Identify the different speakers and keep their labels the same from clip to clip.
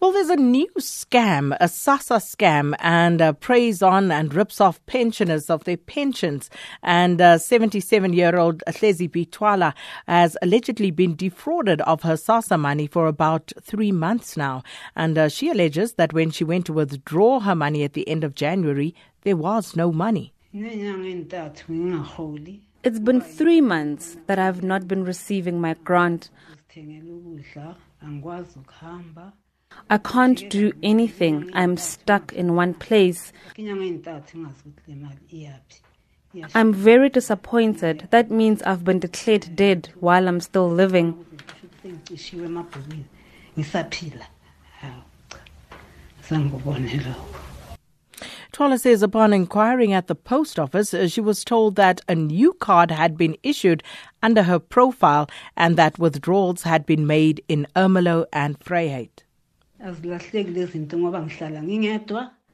Speaker 1: Well, there's a new scam, a SASSA scam, and uh, preys on and rips off pensioners of their pensions. And 77 uh, year old Hlezi Bitwala has allegedly been defrauded of her SASSA money for about three months now. And uh, she alleges that when she went to withdraw her money at the end of January, there was no money.
Speaker 2: It's been three months that I've not been receiving my grant. I can't do anything. I'm stuck in one place. I'm very disappointed. That means I've been declared dead while I'm still living.
Speaker 1: Twala says upon inquiring at the post office, uh, she was told that a new card had been issued under her profile and that withdrawals had been made in Ermelo and Vryheid.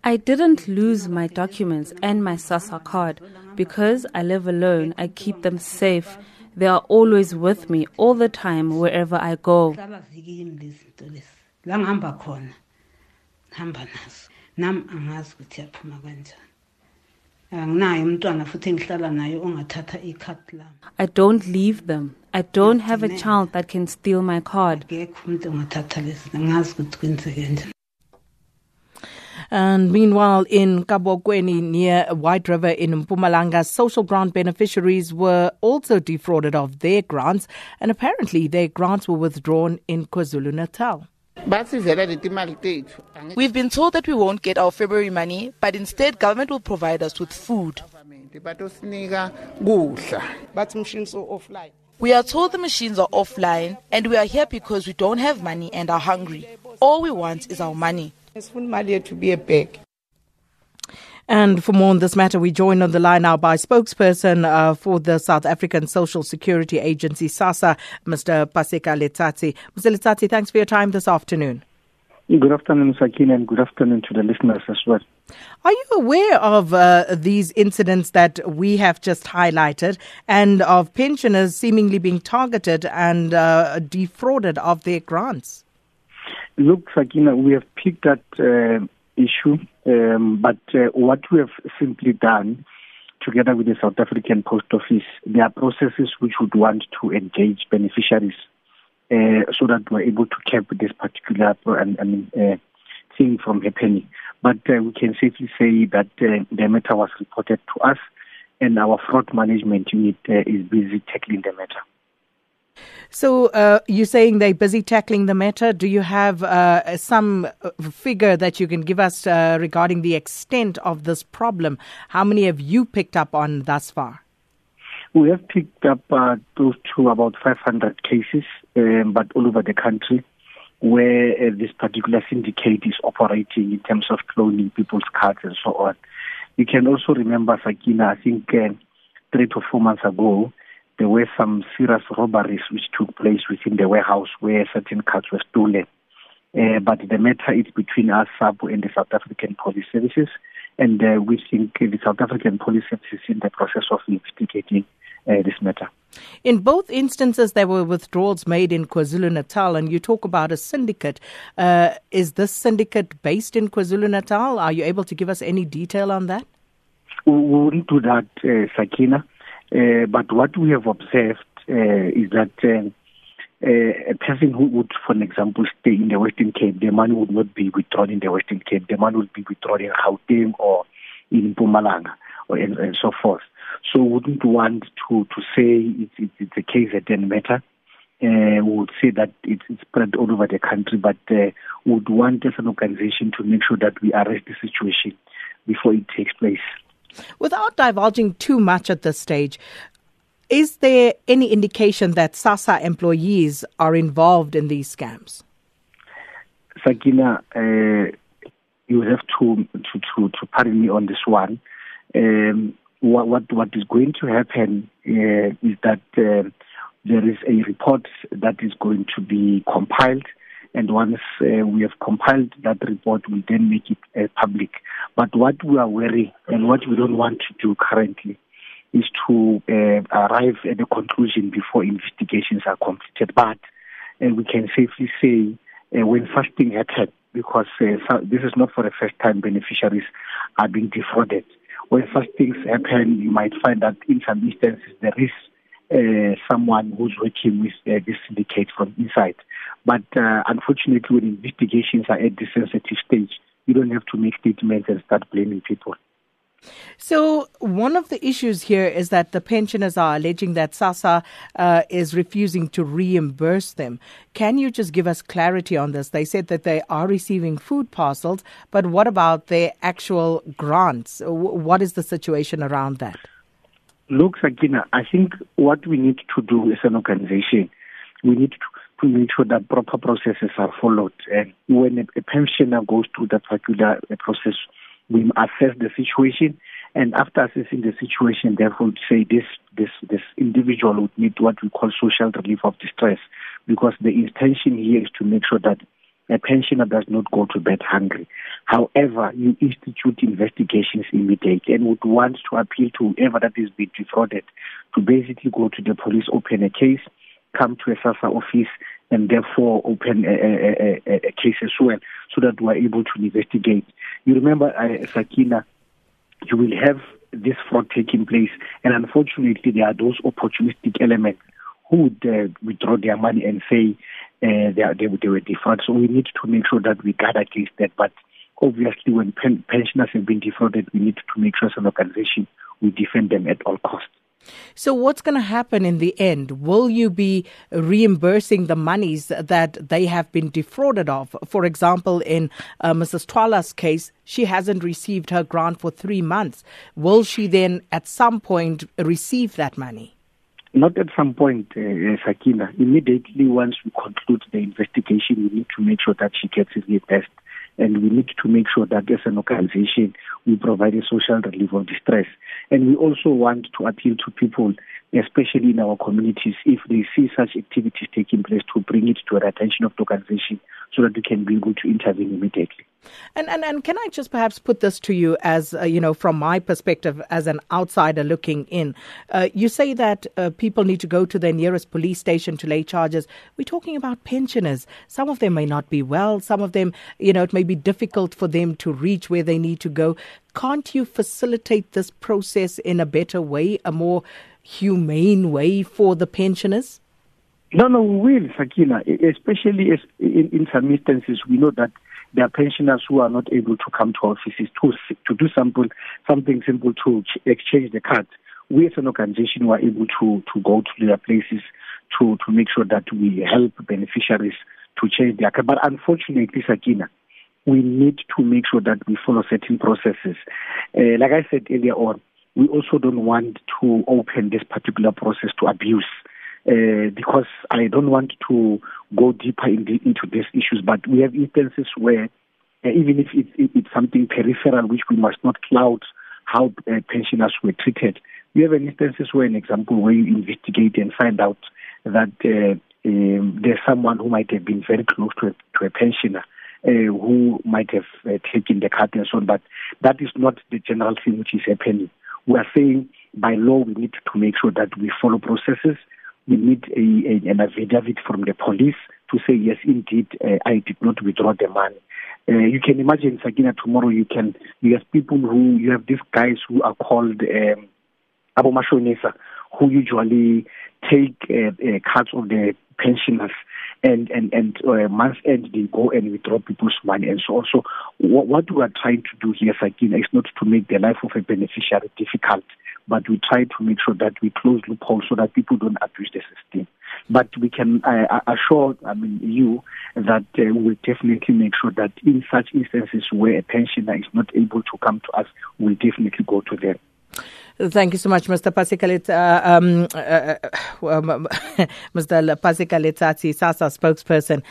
Speaker 2: I didn't lose my documents and my SASSA card because I live alone. I keep them safe. They are always with me all the time wherever I go. I don't leave them. I don't have a child that can steal my card.
Speaker 1: And meanwhile, in Kabokweni near White River in Mpumalanga, social grant beneficiaries were also defrauded of their grants, and apparently their grants were withdrawn in KwaZulu Natal.
Speaker 3: We've been told that we won't get our February money, but instead government will provide us with food. We are told the machines are offline and we are here because we don't have money and are hungry. All we want is our money.
Speaker 1: And for more on this matter, we join on the line now by spokesperson uh, for the South African Social Security Agency, SASSA, Mr. Paseka Letsatsi. Mr. Letsatsi, thanks for your time this afternoon.
Speaker 4: Good afternoon, Sakina, and good afternoon to the listeners as well.
Speaker 1: Are you aware of uh, these incidents that we have just highlighted and of pensioners seemingly being targeted and uh, defrauded of their grants?
Speaker 4: Look, Sakina, we have picked that uh, issue, um, but uh, what we have simply done together with the South African Post Office, there are processes which would want to engage beneficiaries uh, so that we're able to cap this particular I mean, uh, thing from happening. But uh, we can safely say that uh, the matter was reported to us, and our fraud management unit uh, is busy tackling the matter.
Speaker 1: So uh, you're saying they're busy tackling the matter. Do you have uh, some uh, figure that you can give us uh, regarding the extent of this problem? How many have you picked up on thus far?
Speaker 4: We have picked up uh, close to about 500 cases, um, but all over the country, where uh, this particular syndicate is operating in terms of cloning people's cards and so on. You can also remember, Sakina, I think three to four months ago, there were some serious robberies which took place within the warehouse where certain cards were stolen. Uh, but the matter is between us, SAPO, and the South African Police Services. And uh, we think the South African Police Services is in the process of investigating uh, this matter.
Speaker 1: In both instances, there were withdrawals made in KwaZulu Natal, and you talk about a syndicate. Uh, is this syndicate based in KwaZulu Natal? Are you able to give us any detail on that?
Speaker 4: We wouldn't do that, uh, Sakina. Uh, but what we have observed uh, is that uh, a person who would, for example, stay in the Western Cape, the money would not be withdrawn in the Western Cape. The money would be withdrawn in Gauteng or in Mpumalanga or and, and so forth. So we wouldn't want to, to say it's, it's, it's a case that doesn't matter. Uh, we would say that it's, spread all over the country, but uh, would want as an organization to make sure that we arrest the situation before it takes place.
Speaker 1: Without divulging too much at this stage, is there any indication that SASSA employees are involved in these scams?
Speaker 4: Sakina, uh, you have to, to, to, to pardon me on this one. Um, what, what, what is going to happen uh, is that uh, there is a report that is going to be compiled and once uh, we have compiled that report, we then make it uh, public. But what we are worried and what we don't want to do currently is to uh, arrive at a conclusion before investigations are completed. But uh, we can safely say uh, when first thing happened, because uh, this is not for the first time beneficiaries are being defrauded. When such things happen, you might find that in some instances there is uh, someone who's working with uh, this syndicate from inside. But uh, unfortunately, when investigations are at this sensitive stage, you don't have to make statements and start blaming people.
Speaker 1: So, one of the issues here is that the pensioners are alleging that SASSA uh, is refusing to reimburse them. Can you just give us clarity on this? They said that they are receiving food parcels, but what about their actual grants? What is the situation around that?
Speaker 4: Look, Sakina, I think what we need to do as an organization, we need to to make sure that proper processes are followed. And when a, a pensioner goes through that particular uh, process, we assess the situation, and after assessing the situation, therefore say this this this individual would need what we call social relief of distress, because the intention here is to make sure that a pensioner does not go to bed hungry. However, you institute investigations immediately and would want to appeal to whoever that is being defrauded to basically go to the police, open a case, come to a SASSA office, and therefore open a, a, a, a case as well so that we're able to investigate. You remember, uh, Sakina, you will have this fraud taking place, and unfortunately, there are those opportunistic elements who would uh, withdraw their money and say uh, they, they, they were defrauded. So we need to make sure that we guard against that. But obviously, when pen- pensioners have been defrauded, we need to make sure as an organization we defend them at all costs.
Speaker 1: So, what's going to happen in the end? Will you be reimbursing the monies that they have been defrauded of? For example, in uh, Mrs. Twala's case, she hasn't received her grant for three months. Will she then, at some point, receive that money?
Speaker 4: Not at some point, uh, Sakina. Immediately, once we conclude the investigation, we need to make sure that she gets reimbursed and we need to make sure that as an organization we provide a social relief of distress. And we also want to appeal to people, especially in our communities, if they see such activities taking place, to bring it to the attention of the organization so that we can be able to intervene immediately.
Speaker 1: And, and and can I just perhaps put this to you as uh, you know from my perspective as an outsider looking in? Uh, you say that uh, people need to go to their nearest police station to lay charges. We're talking about pensioners. Some of them may not be well. Some of them, you know, it may be difficult for them to reach where they need to go. Can't you facilitate this process in a better way, a more humane way for the pensioners?
Speaker 4: No, no, we will, Sakina. Especially in, in some instances, we know that there are pensioners who are not able to come to our offices to to do simple something simple to exchange the card. We as an organization were able to to go to their places to to make sure that we help beneficiaries to change their card. But unfortunately, Sakina, we need to make sure that we follow certain processes. Uh, like I said earlier on, we also don't want to open this particular process to abuse. Uh, because I don't want to go deeper in the, into these issues, but we have instances where uh, even if it's, it's, something peripheral, which we must not cloud how uh, pensioners were treated, we have instances where, an example, where you investigate and find out that uh, um, there's someone who might have been very close to a, to a pensioner. Uh, who might have uh, taken the card and so on, but that is not the general thing which is happening. We are saying by law we need to make sure that we follow processes we need a, a, an affidavit from the police to say, yes, indeed, uh, I did not withdraw the money. Uh, you can imagine, Sakina, tomorrow you can, you have people who, you have these guys who are called um, Abomashonisa, who usually take uh, uh, cards of the pensioners and and and uh, month end they go and withdraw people's money and so on. So what, what we are trying to do here, Sakina, is not to make the life of a beneficiary difficult but we try to make sure that we close loopholes so that people don't abuse the system. But we can uh, assure, I mean, you that uh, we'll definitely make sure that in such instances where a pensioner is not able to come to us, we'll definitely go to them.
Speaker 1: Thank you so much, Mr. Pasikalit, uh, um, uh, uh, Mr. Paseka Letsatsi, SASSA spokesperson.